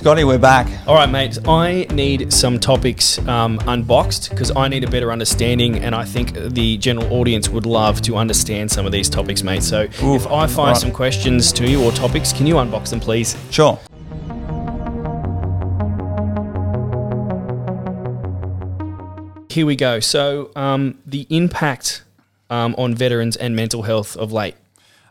Scotty, we're back. All right, mate. I need some topics um, unboxed because I need a better understanding, and I think the general audience would love to understand some of these topics, mate. So, Ooh, if I find right. some questions to you or topics, can you unbox them, please? Sure. Here we go. So, um, the impact um, on veterans and mental health of late.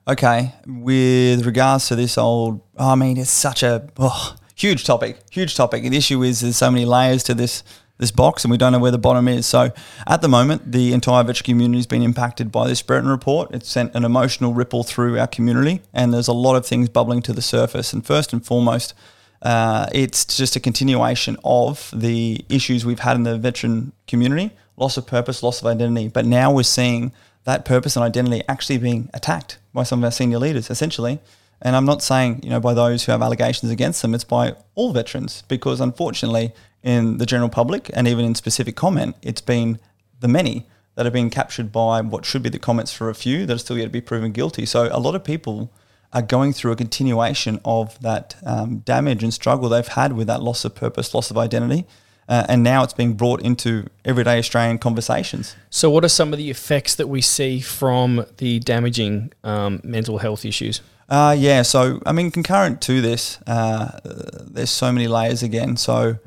Okay, with regards to this old, I mean, it's such a oh, huge topic, huge topic. The issue is there's so many layers to this this box, and we don't know where the bottom is. So at the moment, the entire veteran community has been impacted by this Brereton report. It's sent an emotional ripple through our community, and there's a lot of things bubbling to the surface. And first and foremost, uh, it's just a continuation of the issues we've had in the veteran community loss of purpose, loss of identity. But now we're seeing that purpose and identity actually being attacked by some of our senior leaders, essentially. And I'm not saying, you know, by those who have allegations against them, it's by all veterans, because unfortunately, in the general public and even in specific comment, it's been the many that have been captured by what should be the comments for a few that are still yet to be proven guilty. So a lot of people are going through a continuation of that um, damage and struggle they've had with that loss of purpose, loss of identity. Uh, and now it's being brought into everyday Australian conversations. So, what are some of the effects that we see from the damaging um, mental health issues? Uh, yeah, so I mean, concurrent to this, uh, there's so many layers again. So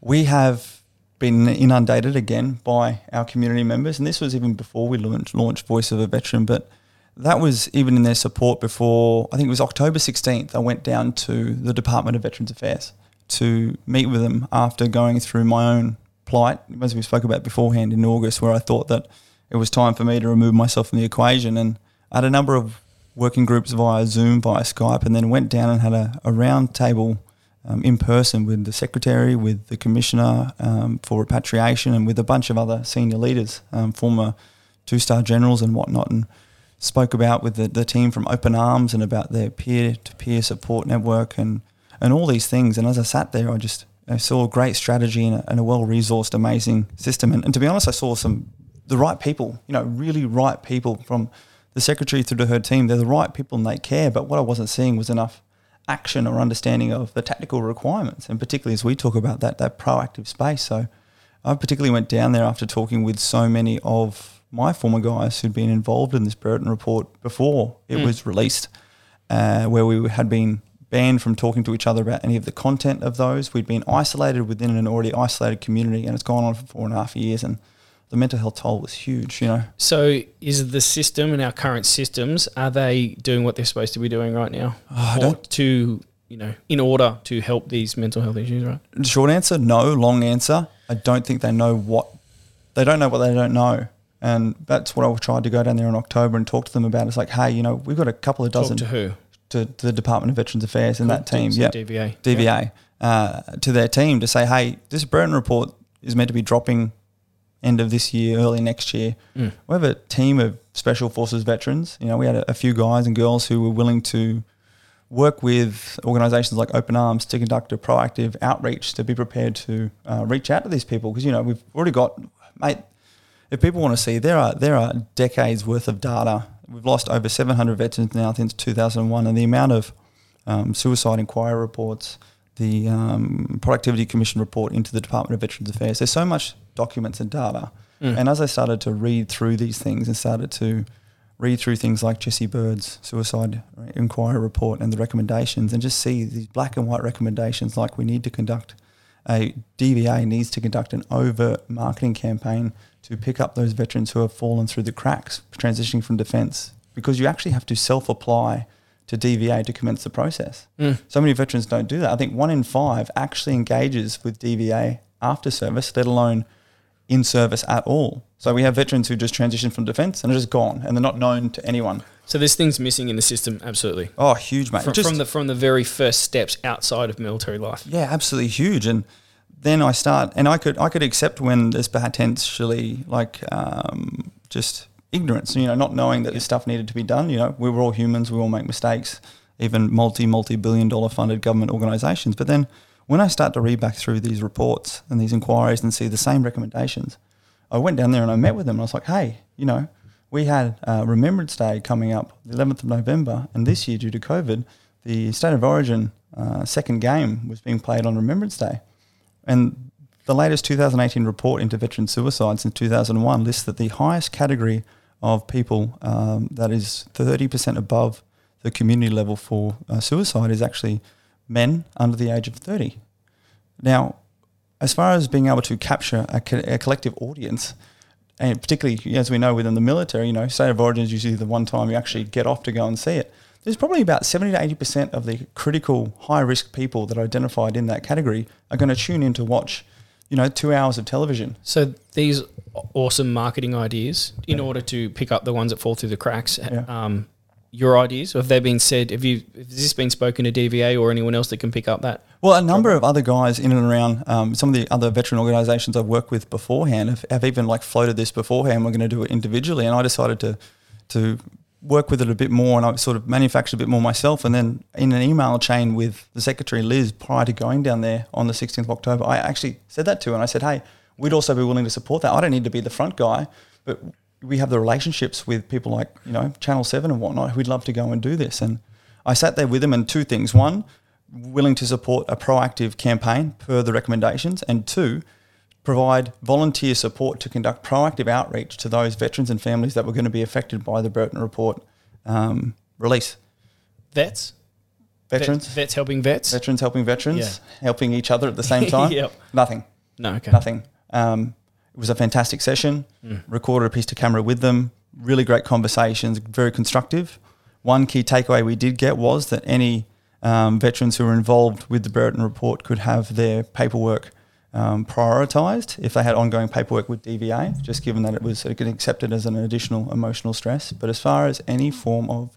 we have been inundated again by our community members, and this was even before we launched, launched Voice of a Veteran, but that was even in their support before, I think it was October 16th, I went down to the Department of Veterans Affairs to meet with them after going through my own plight, as we spoke about beforehand in August, where I thought that it was time for me to remove myself from the equation. And I had a number of working groups via Zoom, via Skype, and then went down and had a, a round table um, in person with the secretary, with the commissioner um, for repatriation, and with a bunch of other senior leaders, um, former two star generals and whatnot, and spoke about with the, the team from Open Arms and about their peer to peer support network and, and all these things. And as I sat there, I just I saw a great strategy and a, a well resourced, amazing system. And, and to be honest, I saw some the right people, you know, really right people from the secretary through to her team. They're the right people and they care. But what I wasn't seeing was enough action or understanding of the tactical requirements, and particularly as we talk about that that proactive space. So I particularly went down there after talking with so many of my former guys who'd been involved in this Brereton report before it Mm. was released, uh, where we had been banned from talking to each other about any of the content of those. We'd been isolated within an already isolated community, and it's gone on for four and a half years. And the mental health toll was huge, you know. So, is the system and our current systems are they doing what they're supposed to be doing right now, I don't- to you know, in order to help these mental health issues, right? Short answer, no. Long answer, I don't think they know what they don't know what they don't know. And that's what I tried to go down there in October and talk to them about. It's like, hey, you know, we've got a couple of dozen Talk to who? to, to the Department of Veterans Affairs and that team, yeah, DVA. DVA, uh, to their team to say, hey, this Brereton report is meant to be dropping end of this year, early next year. Mm. We have a team of Special Forces veterans. You know, we had a, a few guys and girls who were willing to work with organisations like Open Arms to conduct a proactive outreach to be prepared to uh, reach out to these people because you know we've already got, mate. If people want to see, there are there are decades worth of data. We've lost over 700 veterans now since 2001, and the amount of um, suicide inquiry reports, the um, Productivity Commission report into the Department of Veterans Affairs. There's so much documents and data. Mm. And as I started to read through these things and started to read through things like Jesse Bird's suicide inquiry report and the recommendations and just see these black and white recommendations like we need to conduct a DVA needs to conduct an overt marketing campaign to pick up those veterans who have fallen through the cracks transitioning from defence because you actually have to self-apply to DVA to commence the process. Mm. So many veterans don't do that. I think one in five actually engages with DVA after service, let alone in service at all. So we have veterans who just transition from defence and are just gone and they're not known to anyone. So there's things missing in the system, absolutely. Oh, huge, mate. From, Just- from the from the very first steps outside of military life. yeah, absolutely huge. And then I start, and I could I could accept when there's potentially like um, just ignorance, you know, not knowing that this stuff needed to be done. You know, we were all humans, we all make mistakes, even multi multi billion dollar funded government organisations. But then when I start to read back through these reports and these inquiries and see the same recommendations, I went down there and I met with them. And I was like, hey, you know, we had uh, Remembrance Day coming up, the 11th of November, and this year due to COVID, the State of Origin uh, second game was being played on Remembrance Day. And the latest 2018 report into veteran suicide since 2001 lists that the highest category of people um, that is 30% above the community level for uh, suicide is actually men under the age of 30. Now, as far as being able to capture a, co- a collective audience, and particularly as we know within the military, you know, state of origin is usually the one time you actually get off to go and see it. There's probably about 70 to 80% of the critical high risk people that are identified in that category are going to tune in to watch, you know, two hours of television. So these awesome marketing ideas, in order to pick up the ones that fall through the cracks, Yeah. um, your ideas, have they been said? Have you? Has this been spoken to DVA or anyone else that can pick up that? Well, a number of other guys in and around um, some of the other veteran organisations I've worked with beforehand have, have even like floated this beforehand. We're going to do it individually, and I decided to to work with it a bit more, and I sort of manufactured a bit more myself. And then in an email chain with the secretary Liz prior to going down there on the 16th of October, I actually said that to her, and I said, "Hey, we'd also be willing to support that. I don't need to be the front guy, but we have the relationships with people like you know Channel Seven and whatnot who'd love to go and do this." And I sat there with them, and two things: one, willing to support a proactive campaign per the recommendations, and two, provide volunteer support to conduct proactive outreach to those veterans and families that were going to be affected by the Brereton Report um, release. Vets, Veterans, Vet- vets helping vets. veterans helping veterans, Yeah. helping each other at the same time. Yep. Nothing, No, okay. nothing. Um, it was a fantastic session. Recorded a piece to camera with them. Really great conversations, very constructive. One key takeaway we did get was that any um, veterans who were involved with the Brereton report could have their paperwork um, prioritised if they had ongoing paperwork with DVA, just given that it was accepted as an additional emotional stress. But as far as any form of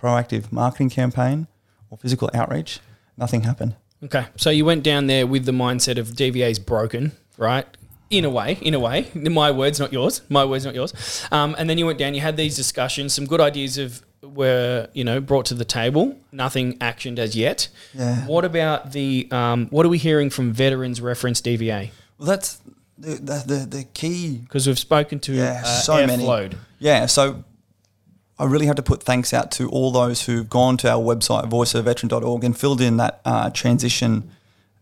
proactive marketing campaign or physical outreach, nothing happened. Okay, so you went down there with the mindset of DVA's broken, right? In a way, in a way. My words, not yours. My words, not yours. Um, and then you went down. You had these discussions. Some good ideas of were you know brought to the table. Nothing actioned as yet. Yeah. What about the? Um, what are we hearing from veterans reference DVA? Well, that's the, the, the, the key Because we've spoken to Yeah, uh, so many. Yeah, so I really have to put thanks out to all those who've gone to our website, voiceofveteran.org, and filled in that uh, transition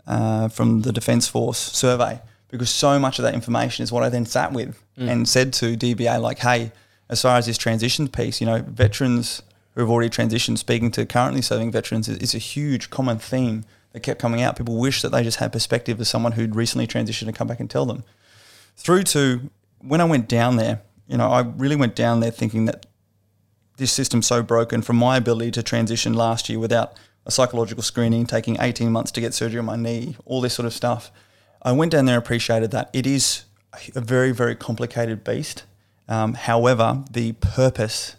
uh, from the Defence Force survey because so much of that information is what I then sat with and said to DVA, like, hey, as far as this transition piece, you know, veterans who have already transitioned, speaking to currently serving veterans is, a huge common theme that kept coming out. People wish that they just had perspective as someone who'd recently transitioned and come back and tell them through to when I went down there, you know, I really went down there thinking that this system's so broken from my ability to transition last year without a psychological screening, taking 18 months to get surgery on my knee, all this sort of stuff. I went down there and appreciated that. It is a very, very complicated beast. Um, however, the purpose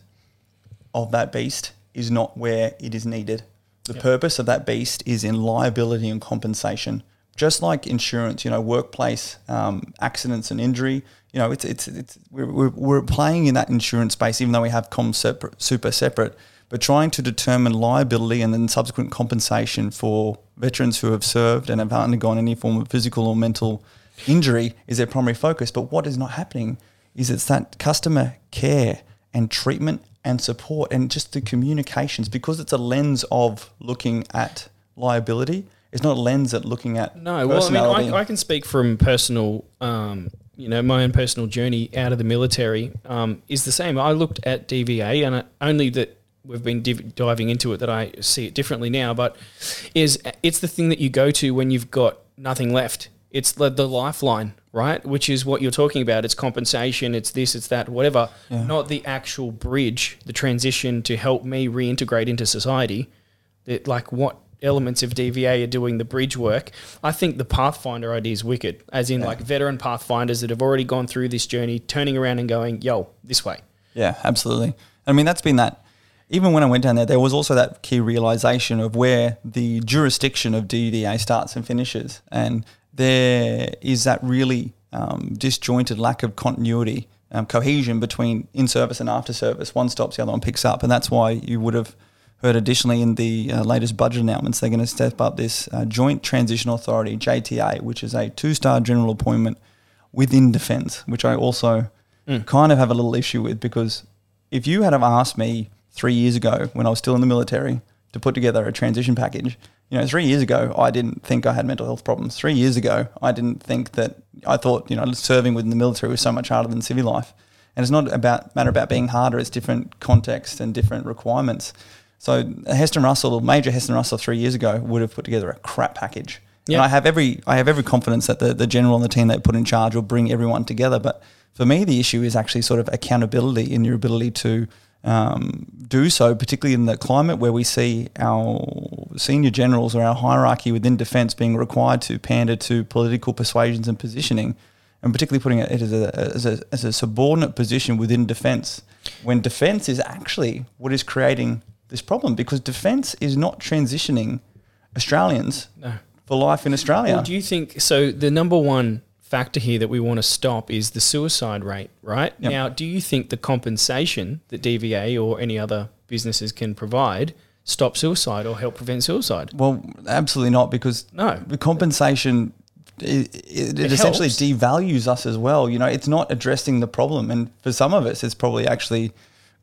of that beast is not where it is needed. The purpose of that beast is in liability and compensation. Just like insurance, you know, workplace um, accidents and injury, you know, it's it's it's we're, we're, we're playing in that insurance space, even though we have com separate, super separate, but trying to determine liability and then subsequent compensation for veterans who have served and have undergone any form of physical or mental injury is their primary focus. But what is not happening is it's that customer care and treatment and support and just the communications because it's a lens of looking at liability. It's not a lens at looking at No, well, I mean, I, I can speak from personal, um, you know, my own personal journey out of the military um, is the same. I looked at DVA, and I, only that we've been div- diving into it that I see it differently now. But is it's the thing that you go to when you've got nothing left. It's the, the lifeline, right? Which is what you're talking about. It's compensation. It's this. It's that. Whatever. Yeah. Not the actual bridge, the transition to help me reintegrate into society that like what elements of DVA are doing the bridge work. I think the Pathfinder idea is wicked, as in like veteran Pathfinders that have already gone through this journey, turning around and going, "Yo, this way." Yeah, absolutely. I mean, that's been that. Even when I went down there, there was also that key realization of where the jurisdiction of DVA starts and finishes, and there is that really um, disjointed lack of continuity, um, cohesion between in service and after service. One stops, the other one picks up, and that's why you would have heard additionally in the uh, latest budget announcements they're going to step up this uh, Joint Transition Authority (JTA), which is a two-star general appointment within defence, which I also kind of have a little issue with because if you had have asked me three years ago when I was still in the military, to put together a transition package. You know, three years ago, I didn't think I had mental health problems. Three years ago, I didn't think that I thought you know serving within the military was so much harder than civil life. And it's not about matter about being harder; it's different context and different requirements. So Heston Russell, major Heston Russell, three years ago would have put together a crap package. Yeah. And I have every I have every confidence that the, the general and the team they put in charge will bring everyone together. But for me, the issue is actually sort of accountability in your ability to um, do so, particularly in the climate where we see our senior generals or our hierarchy within defence being required to pander to political persuasions and positioning, and particularly putting it as a, as a, as a subordinate position within defence, when defence is actually what is creating this problem because defence is not transitioning Australians no. for life in Australia. Well, do you think so? The number one factor here that we want to stop is the suicide rate, right? Yep. Now, do you think the compensation that DVA or any other businesses can provide stop suicide or help prevent suicide? Well, absolutely not, because no, the compensation it, it, it essentially devalues us as well. You know, it's not addressing the problem, and for some of us, it's probably actually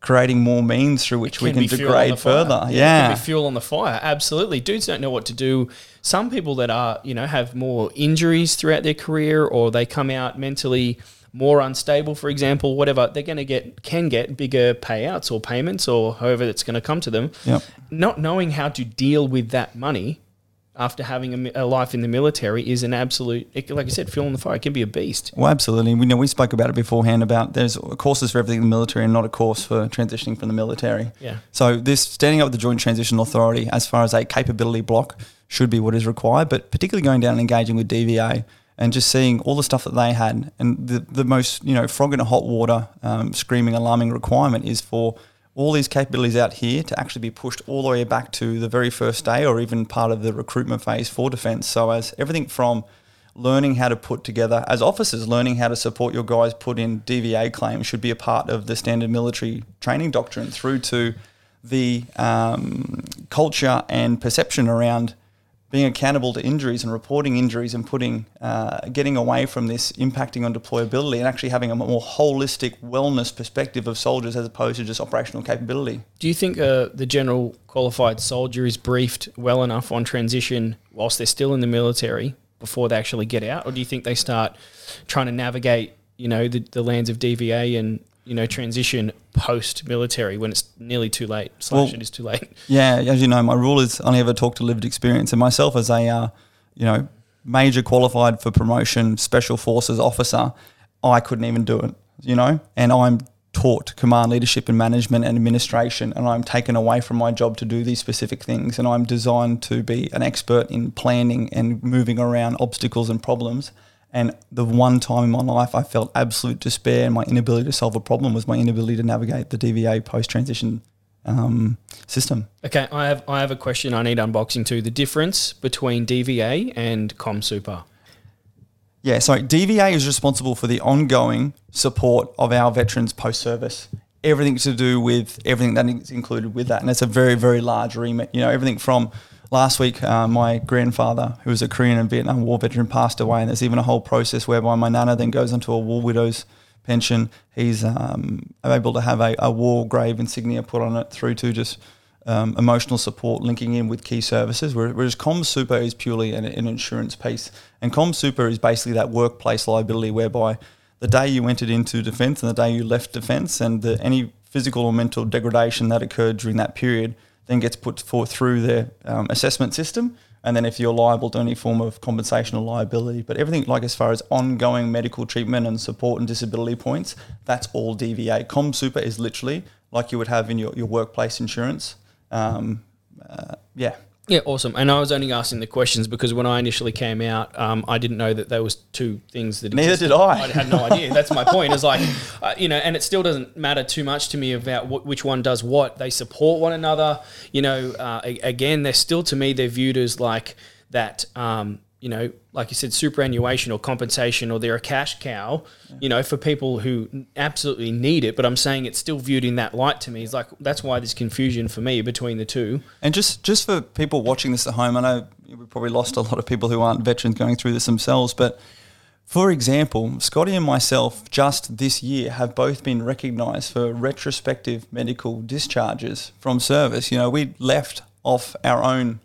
creating more means through which we can degrade further. Yeah, yeah. It can be fuel on the fire. Absolutely, dudes don't know what to do. Some people that are, you know, have more injuries throughout their career, or they come out mentally more unstable, for example, whatever, they're going to get can get bigger payouts or payments or however that's going to come to them. Yep. Not knowing how to deal with that money after having a, a, life in the military is an absolute, like I said, fuel in the fire. It can be a beast. Well, absolutely. We know we spoke about it beforehand about there's courses for everything in the military and not a course for transitioning from the military. Yeah. So this standing up with the Joint Transition Authority as far as a capability block should be what is required, but particularly going down and engaging with DVA and just seeing all the stuff that they had and the, the most, you know, frog in a hot water um, screaming alarming requirement is for – all these capabilities out here to actually be pushed all the way back to the very first day or even part of the recruitment phase for defence. So, as everything from learning how to put together, as officers, learning how to support your guys put in DVA claims should be a part of the standard military training doctrine through to the um, culture and perception around being accountable to injuries and reporting injuries and putting uh, getting away from this impacting on deployability and actually having a more holistic wellness perspective of soldiers as opposed to just operational capability. Do you think uh, the general qualified soldier is briefed well enough on transition whilst they're still in the military before they actually get out, or do you think they start trying to navigate, you know, the, the lands of DVA and you know, transition post military when it's nearly too late. Slash, well, it is too late. Yeah, as you know, my rule is only ever talk to lived experience, and myself as a, uh, you know, major qualified for promotion special forces officer, I couldn't even do it. You know, and I'm taught command leadership and management and administration and I'm taken away from my job to do these specific things and I'm designed to be an expert in planning and moving around obstacles and problems and the one time in my life I felt absolute despair and my inability to solve a problem was my inability to navigate the DVA post transition um, system. Okay, I have I have a question I need unboxing too. The difference between DVA and ComSuper. Yeah, so DVA is responsible for the ongoing support of our veterans post service. Everything to do with everything that is included with that, and it's a very very large remit. You know, everything from last week, uh, my grandfather, who was a Korean and Vietnam War veteran, passed away, and there's even a whole process whereby my nana then goes onto a war widow's pension. He's um, able to have a, a, war grave insignia put on it through to just um, emotional support linking in with key services, whereas ComSuper is purely an, an insurance piece. And ComSuper is basically that workplace liability whereby the day you entered into defence and the day you left defence and the, any physical or mental degradation that occurred during that period – then gets put for, through their um, assessment system. And then if you're liable to any form of compensation or liability, but everything like as far as ongoing medical treatment and support and disability points, that's all DVA. ComSuper is literally like you would have in your, your workplace insurance. Um, uh, yeah. Yeah, awesome. And I was only asking the questions because when I initially came out, um, I didn't know that there was two things that. Neither existed. did I. I had no idea. That's my point. Is like, uh, you know, and it still doesn't matter too much to me about what, which one does what. They support one another. You know, uh, again, they're still to me they're viewed as like that. Um, you know, like you said, superannuation or compensation, or they're a cash cow, you know, for people who absolutely need it. But I'm saying it's still viewed in that light to me. It's like that's why there's confusion for me between the two. And just just for people watching this at home, I know we probably lost a lot of people who aren't veterans going through this themselves, but for example, Scotty and myself just this year have both been recognised for retrospective medical discharges from service. You know, we left off our own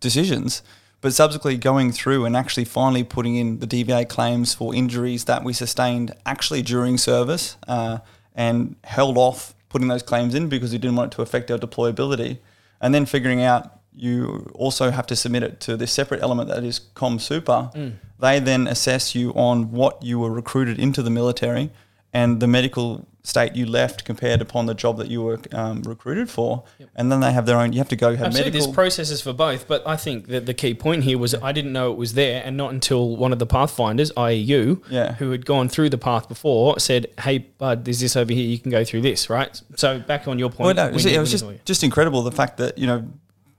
decisions, but subsequently going through and actually finally putting in the DVA claims for injuries that we sustained actually during service uh, and held off putting those claims in because we didn't want it to affect our deployability, and then figuring out you also have to submit it to this separate element that is Com Super. Mm. They then assess you on what you were recruited into the military and the medical state you left compared upon the job that you were um, recruited for. Yep. And then they have their own, you have to go have Absolutely, medical. there's processes for both. But I think that the key point here was I didn't know it was there. And not until one of the pathfinders, i.e., you, yeah. who had gone through the path before, said, hey, bud, there's this over here. You can go through this, right? So back on your point. Well, no, it was just, just incredible the fact that, you know,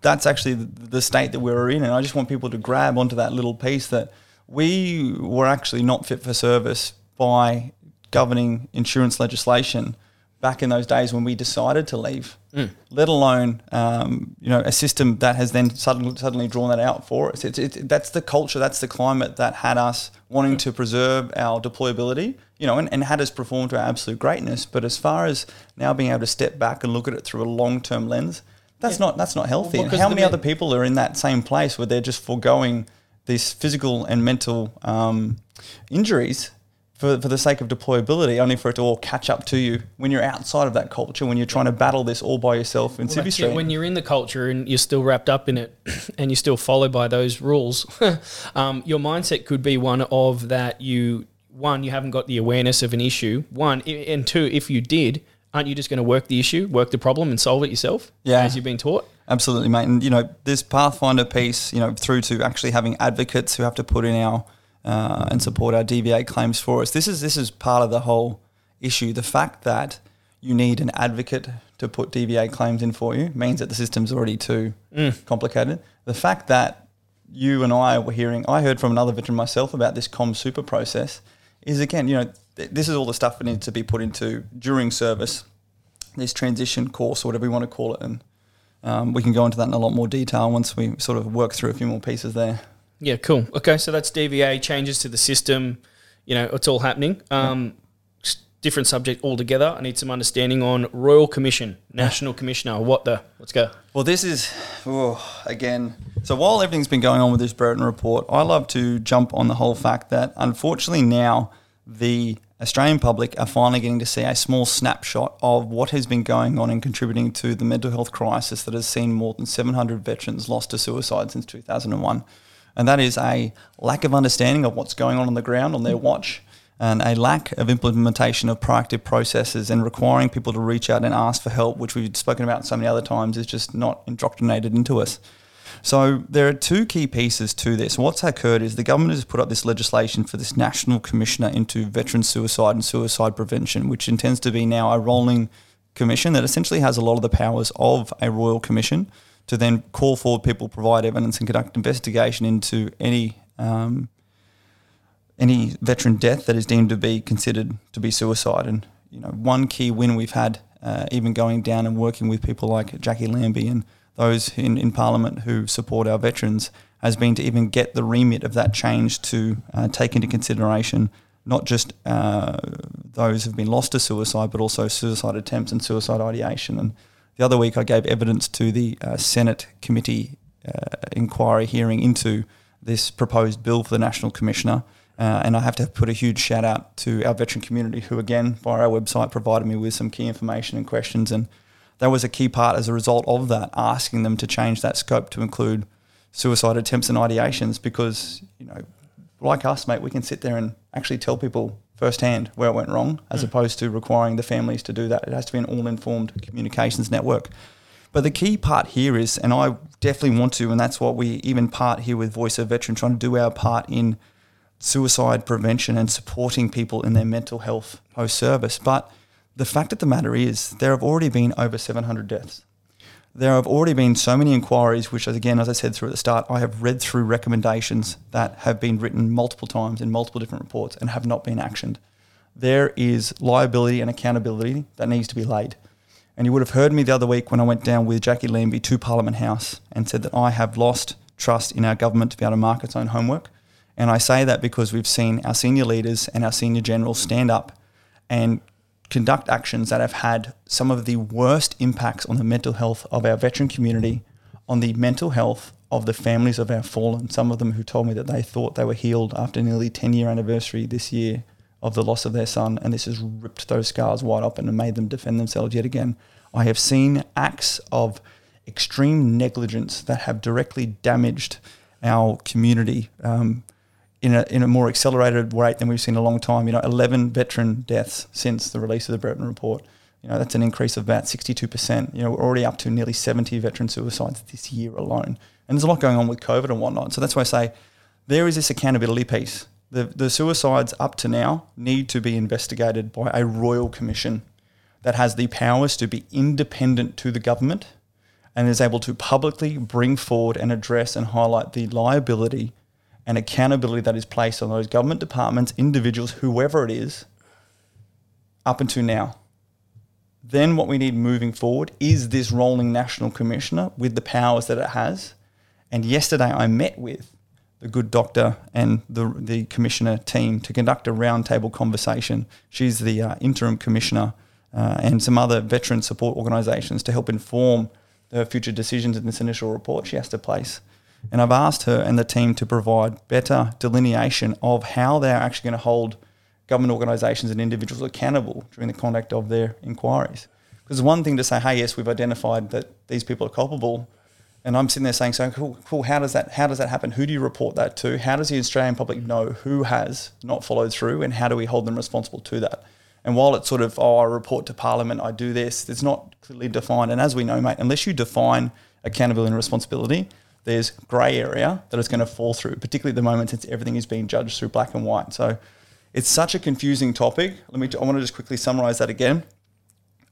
that's actually the state that we were in. And I just want people to grab onto that little piece that we were actually not fit for service by governing insurance legislation back in those days when we decided to leave, mm. let alone um, you know a system that has then suddenly suddenly drawn that out for us. It's, it's, that's the culture, that's the climate that had us wanting to preserve our deployability, you know, and, and had us perform to our absolute greatness. But as far as now being able to step back and look at it through a long term lens, that's yeah. not that's not healthy. Well, and how many other people are in that same place where they're just foregoing these physical and mental um, injuries for, for the sake of deployability, only for it to all catch up to you when you're outside of that culture, when you're trying to battle this all by yourself in well, Street. When you're in the culture and you're still wrapped up in it and you're still follow by those rules, um, your mindset could be one of that you, one, you haven't got the awareness of an issue, one, and two, if you did, aren't you just going to work the issue, work the problem, and solve it yourself? Yeah, as you've been taught. Absolutely, mate. And you know, this Pathfinder piece, you know, through to actually having advocates who have to put in our uh, and support our DVA claims for us. This is this is part of the whole issue. The fact that you need an advocate to put DVA claims in for you means that the system's already too mm. complicated. The fact that you and I were hearing, I heard from another veteran myself about this Com Super process, is again, you know, th- this is all the stuff that needs to be put into during service, this transition course, or whatever you want to call it, and um, we can go into that in a lot more detail once we sort of work through a few more pieces there. Yeah, cool. Okay, so that's DVA changes to the system. You know, it's all happening. Um, different subject altogether. I need some understanding on Royal Commission, National Commissioner. What the? Let's go. Well, this is oh, again. So while everything's been going on with this Brereton report, I love to jump on the whole fact that unfortunately now the Australian public are finally getting to see a small snapshot of what has been going on and contributing to the mental health crisis that has seen more than 700 veterans lost to suicide since 2001 and that is a lack of understanding of what's going on on the ground on their watch and a lack of implementation of proactive processes and requiring people to reach out and ask for help, which we've spoken about so many other times, is just not indoctrinated into us. So there are two key pieces to this. What's occurred is the government has put up this legislation for this National Commissioner into Veteran Suicide and Suicide Prevention, which intends to be now a rolling commission that essentially has a lot of the powers of a royal commission to then call forward people, provide evidence, and conduct investigation into any um, any veteran death that is deemed to be considered to be suicide. And you know, one key win we've had, uh, even going down and working with people like Jacqui Lambie and those in, in Parliament who support our veterans, has been to even get the remit of that change to uh, take into consideration not just uh, those who've been lost to suicide, but also suicide attempts and suicide ideation. And the other week, I gave evidence to the uh, Senate committee uh, inquiry hearing into this proposed bill for the National Commissioner. Uh, and I have to put a huge shout out to our veteran community who, again, via our website, provided me with some key information and questions. And that was a key part as a result of that, asking them to change that scope to include suicide attempts and ideations because, you know, like us, mate, we can sit there and actually tell people firsthand where it went wrong, as mm. opposed to requiring the families to do that. It has to be an all informed communications network. But the key part here is, and I definitely want to, and that's what we even part here with Voice of Veteran, trying to do our part in suicide prevention and supporting people in their mental health post service. But the fact of the matter is, there have already been over 700 deaths there have already been so many inquiries, which, again, as I said through at the start, I have read through recommendations that have been written multiple times in multiple different reports and have not been actioned. There is liability and accountability that needs to be laid. And you would have heard me the other week when I went down with Jacqui Lambie to Parliament House and said that I have lost trust in our government to be able to mark its own homework. And I say that because we've seen our senior leaders and our senior generals stand up and conduct actions that have had some of the worst impacts on the mental health of our veteran community on the mental health of the families of our fallen. Some of them who told me that they thought they were healed after nearly 10 year anniversary this year of the loss of their son, and this has ripped those scars wide open and made them defend themselves yet again. I have seen acts of extreme negligence that have directly damaged our community um, in, a, in a more accelerated rate than we've seen in a long time. You know, 11 veteran deaths since the release of the Brereton Report. You know, that's an increase of about 62%. You know, we're already up to nearly 70 veteran suicides this year alone. And there's a lot going on with COVID and whatnot. So that's why I say there is this accountability piece. The, the suicides up to now need to be investigated by a royal commission that has the powers to be independent to the government and is able to publicly bring forward and address and highlight the liability and accountability that is placed on those government departments, individuals, whoever it is, up until now. Then what we need moving forward is this rolling national commissioner with the powers that it has. And yesterday I met with the good doctor and the, the commissioner team to conduct a roundtable conversation. She's the uh, interim commissioner uh, and some other veteran support organisations to help inform her future decisions in this initial report she has to place. And I've asked her and the team to provide better delineation of how they're actually going to hold government organisations and individuals accountable during the conduct of their inquiries. Because it's one thing to say, hey, yes, we've identified that these people are culpable. And I'm sitting there saying, so cool, cool. How does that how does that happen? Who do you report that to? How does the Australian public know who has not followed through, and how do we hold them responsible to that? And while it's sort of, oh, I report to Parliament, I do this, it's not clearly defined. And as we know, mate, unless you define accountability and responsibility, there's grey area that is going to fall through, particularly at the moment since everything is being judged through black and white. So it's such a confusing topic. Let me. I want to just quickly summarise that again.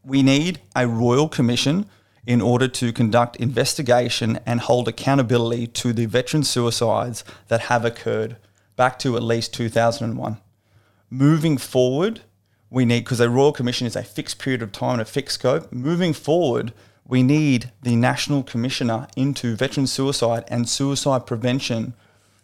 We need a royal commission in order to conduct investigation and hold accountability to the veteran suicides that have occurred back to at least 2001. Moving forward, we need, because a royal commission is a fixed period of time and a fixed scope, moving forward, we need the National Commissioner into veteran suicide and suicide prevention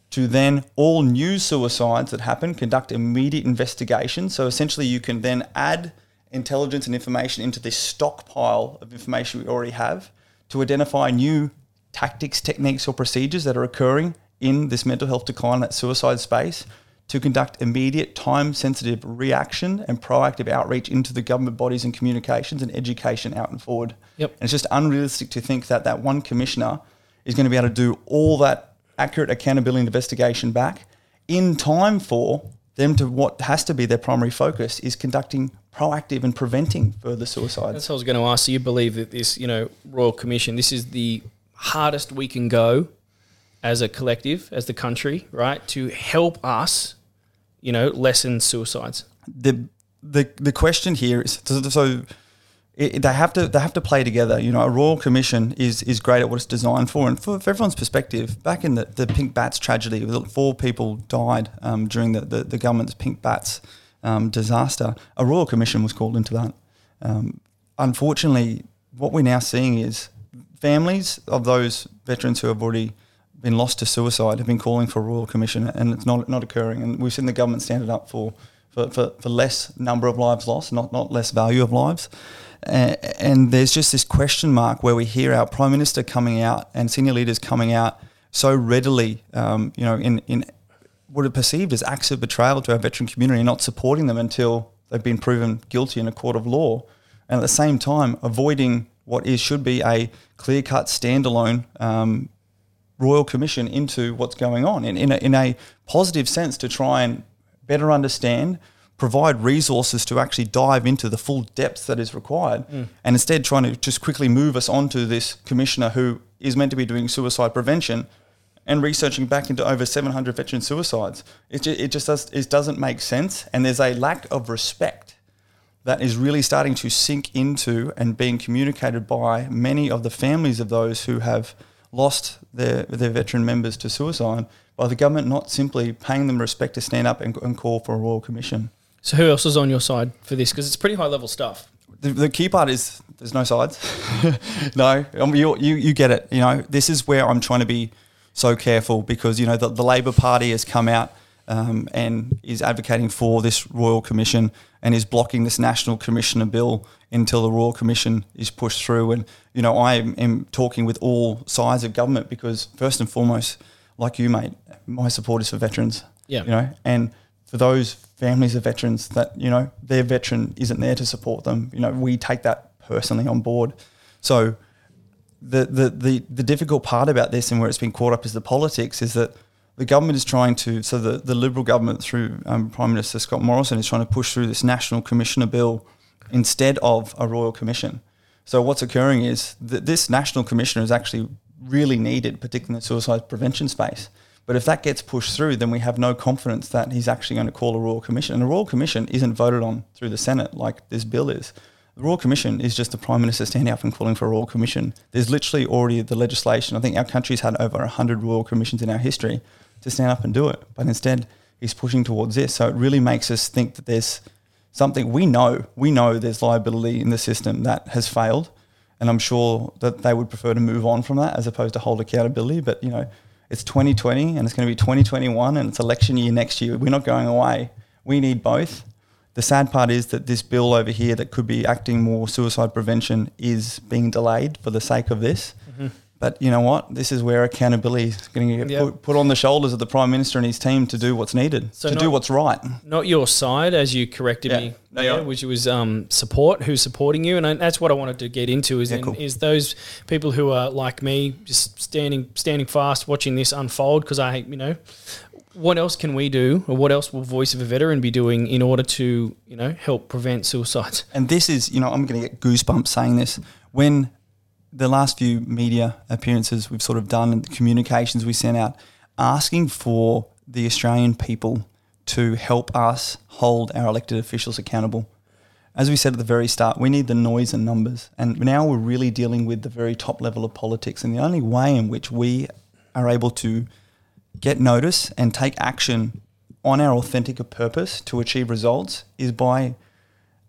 to then all new suicides that happen conduct immediate investigation. So essentially, you can then add intelligence and information into this stockpile of information we already have to identify new tactics, techniques, or procedures that are occurring in this mental health decline, that suicide space, to conduct immediate, time sensitive reaction and proactive outreach into the government bodies and communications and education out and forward. Yep. And it's just unrealistic to think that that one commissioner is going to be able to do all that accurate accountability investigation back in time for them to what has to be their primary focus is conducting proactive and preventing further suicides. That's what I was going to ask. So you believe that this, you know, Royal Commission, this is the hardest we can go as a collective, as the country, right, to help us you know, lessen suicides? The the the question here is so, it, they have to they have to play together. You know, a royal commission is is great at what it's designed for, and for, for everyone's perspective, back in the, the pink batts tragedy, four people died um, during the, the, the government's pink batts um, disaster. A royal commission was called into that. Um, unfortunately, what we're now seeing is families of those veterans who have already been lost to suicide have been calling for a royal commission, and it's not not occurring. And we've seen the government stand it up for for, for, for less number of lives lost, not not less value of lives. And, and there's just this question mark where we hear our prime minister coming out and senior leaders coming out so readily, um, you know, in in what are perceived as acts of betrayal to our veteran community, and not supporting them until they've been proven guilty in a court of law, and at the same time avoiding what is should be a clear cut standalone um, Royal Commission into what's going on in, in, a, in a positive sense to try and better understand, provide resources to actually dive into the full depth that is required, mm. and instead trying to just quickly move us onto this commissioner who is meant to be doing suicide prevention and researching back into over 700 veteran suicides. It, just, it just does, it doesn't make sense, and there's a lack of respect that is really starting to sink into and being communicated by many of the families of those who have – lost their, their veteran members to suicide by the government not simply paying them respect to stand up and, and call for a royal commission. So who else is on your side for this? Because it's pretty high level stuff. The, the, key part is there's no sides. no, um, you, you, you get it. You know, this is where I'm trying to be so careful because, you know, the, the Labor Party has come out um, and is advocating for this Royal Commission and is blocking this National Commissioner bill until the Royal Commission is pushed through. And, you know, I am, talking with all sides of government because, first and foremost, like you, mate, my support is for veterans. Yeah. You know, and for those families of veterans that, you know, their veteran isn't there to support them, you know, we take that personally on board. So the, the, the, the difficult part about this and where it's been caught up is the politics is that the government is trying to, so the, the Liberal government through um, Prime Minister Scott Morrison is trying to push through this National Commissioner Bill instead of a Royal Commission. So what's occurring is that this National Commissioner is actually really needed, particularly in the suicide prevention space. But if that gets pushed through, then we have no confidence that he's actually going to call a Royal Commission. And a Royal Commission isn't voted on through the Senate like this bill is. The Royal Commission is just the Prime Minister standing up and calling for a Royal Commission. There's literally already the legislation. I think our country's had over 100 Royal Commissions in our history to stand up and do it. But instead, he's pushing towards this. So it really makes us think that there's something we know. We know there's liability in the system that has failed. And I'm sure that they would prefer to move on from that as opposed to hold accountability. But, you know, it's 2020 and it's going to be 2021 and it's election year next year. We're not going away. We need both. The sad part is that this bill over here that could be acting more suicide prevention is being delayed for the sake of this. But you know what? This is where accountability is going to get yep. put, put, on the shoulders of the Prime Minister and his team to do what's needed, so to not, do what's right. Not your side, as you corrected yeah. me, no, yeah, which was um, support, who's supporting you. And I, that's what I wanted to get into is, yeah, in, cool. is those people who are like me, just standing standing fast, watching this unfold because I, you know, what else can we do, or what else will Voice of a Veteran be doing in order to, you know, help prevent suicides? And this is, you know, I'm going to get goosebumps saying this. When the last few media appearances we've sort of done and the communications we sent out, asking for the Australian people to help us hold our elected officials accountable. As we said at the very start, we need the noise and numbers. And now we're really dealing with the very top level of politics. And the only way in which we are able to get notice and take action on our authentic purpose to achieve results is by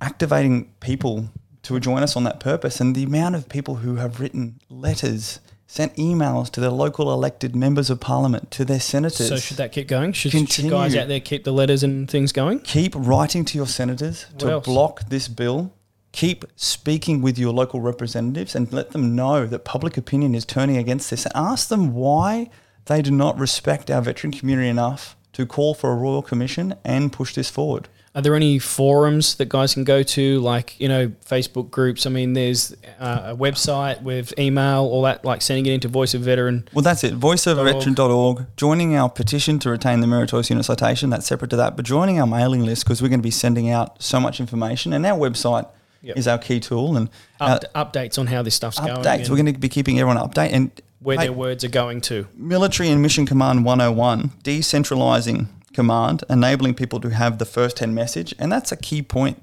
activating people to join us on that purpose. And the amount of people who have written letters, sent emails to their local elected members of parliament, to their senators. So should that keep going? Should, should guys out there keep the letters and things going? Keep writing to your senators what to else? block this bill. Keep speaking with your local representatives and let them know that public opinion is turning against this. And ask them why they do not respect our veteran community enough to call for a royal commission and push this forward. Are there any forums that guys can go to, like you know, Facebook groups? I mean, there's uh, a website with email, all that, like sending it into Voice of Veteran. Well, that's it. Voiceofveteran.org. Joining our petition to retain the meritorious unit citation. That's separate to that, but joining our mailing list because we're going to be sending out so much information, and our website yep. is our key tool. And Up, updates on how this stuff's updates. going. Updates. We're going to be keeping everyone updated and where their words are going to. Military and Mission Command 101, decentralizing command, enabling people to have the first hand message. And that's a key point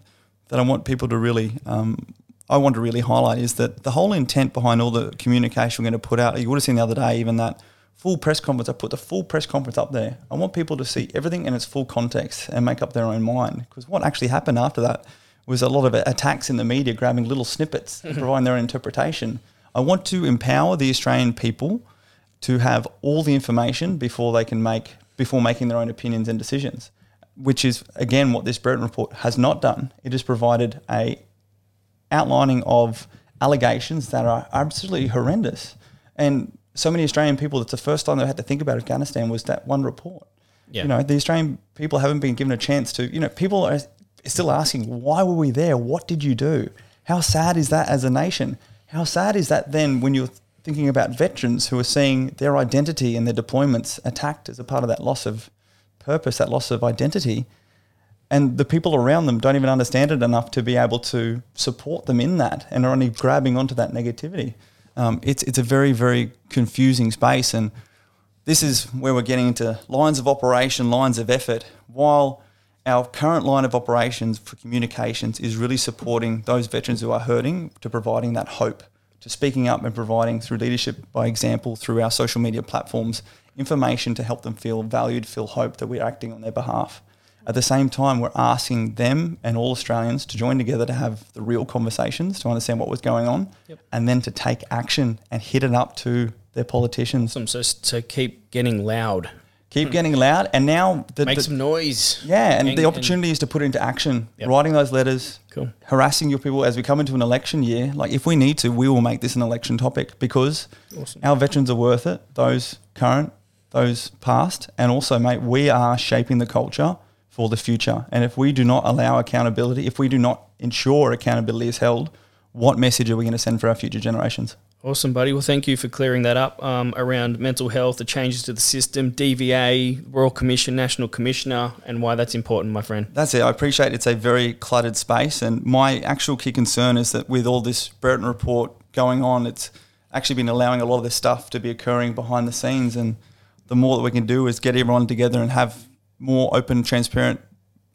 that I want people to really, um, I want to really highlight is that the whole intent behind all the communication we're going to put out, you would have seen the other day, even that full press conference, I put the full press conference up there. I want people to see everything in its full context and make up their own mind. Because what actually happened after that was a lot of attacks in the media grabbing little snippets and providing their own interpretation. I want to empower the Australian people to have all the information before they can make before making their own opinions and decisions, which is again what this Brereton report has not done. It has provided a outlining of allegations that are absolutely horrendous, and so many Australian people. It's the first time they had to think about Afghanistan was that one report. Yeah. You know, the Australian people haven't been given a chance to. You know, people are still asking, why were we there? What did you do? How sad is that as a nation? How sad is that then when you're thinking about veterans who are seeing their identity and their deployments attacked as a part of that loss of purpose, that loss of identity? And the people around them don't even understand it enough to be able to support them in that and are only grabbing onto that negativity. Um, it's, it's a very, very confusing space. And this is where we're getting into lines of operation, lines of effort. While our current line of operations for communications is really supporting those veterans who are hurting to providing that hope to speaking up and providing through leadership by example through our social media platforms information to help them feel valued, feel hope that we're acting on their behalf. At the same time, we're asking them and all Australians to join together to have the real conversations to understand what was going on yep. and then to take action and hit it up to their politicians. So, so keep getting loud Keep hmm. getting loud. And now the, Make the- some noise. yeah, and, And- the opportunity is to put it into action. Yep. Writing those letters, Cool. harassing your people as we come into an election year. Like if we need to, we will make this an election topic because Awesome. our veterans are worth it. Those current, those past, and also, mate, we are shaping the culture for the future. And if we do not allow accountability, if we do not ensure accountability is held, what message are we going to send for our future generations? Awesome, buddy. Well, thank you for clearing that up um, around mental health, the changes to the system, DVA, Royal Commission, National Commissioner, and why that's important, my friend. That's it. I appreciate it's a very cluttered space, and my actual key concern is that with all this Brereton report going on, it's actually been allowing a lot of this stuff to be occurring behind the scenes. And the more that we can do is get everyone together and have more open, transparent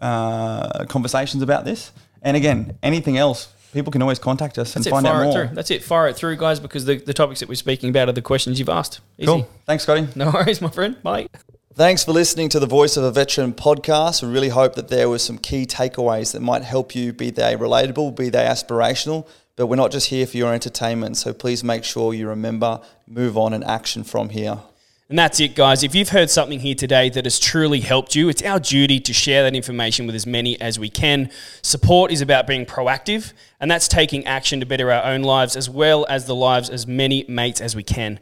uh, conversations about this. And again, anything else, people can always contact us and That's it. find out Fire it more. through. That's it. Fire it through, guys, because the, the topics that we're speaking about are the questions you've asked. Easy. Cool. Thanks, Scotty. No worries, my friend. Bye. Thanks for listening to the Voice of a Veteran podcast. We really hope that there were some key takeaways that might help you, be they relatable, be they aspirational. But we're not just here for your entertainment. So please make sure you remember, move on, and action from here. And that's it, guys. If you've heard something here today that has truly helped you, it's our duty to share that information with as many as we can. Support is about being proactive, and that's taking action to better our own lives as well as the lives as many mates as we can.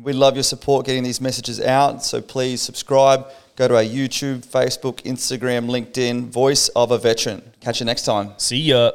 We love your support getting these messages out. So please subscribe, go to our YouTube, Facebook, Instagram, LinkedIn, Voice of a Veteran. Catch you next time. See ya.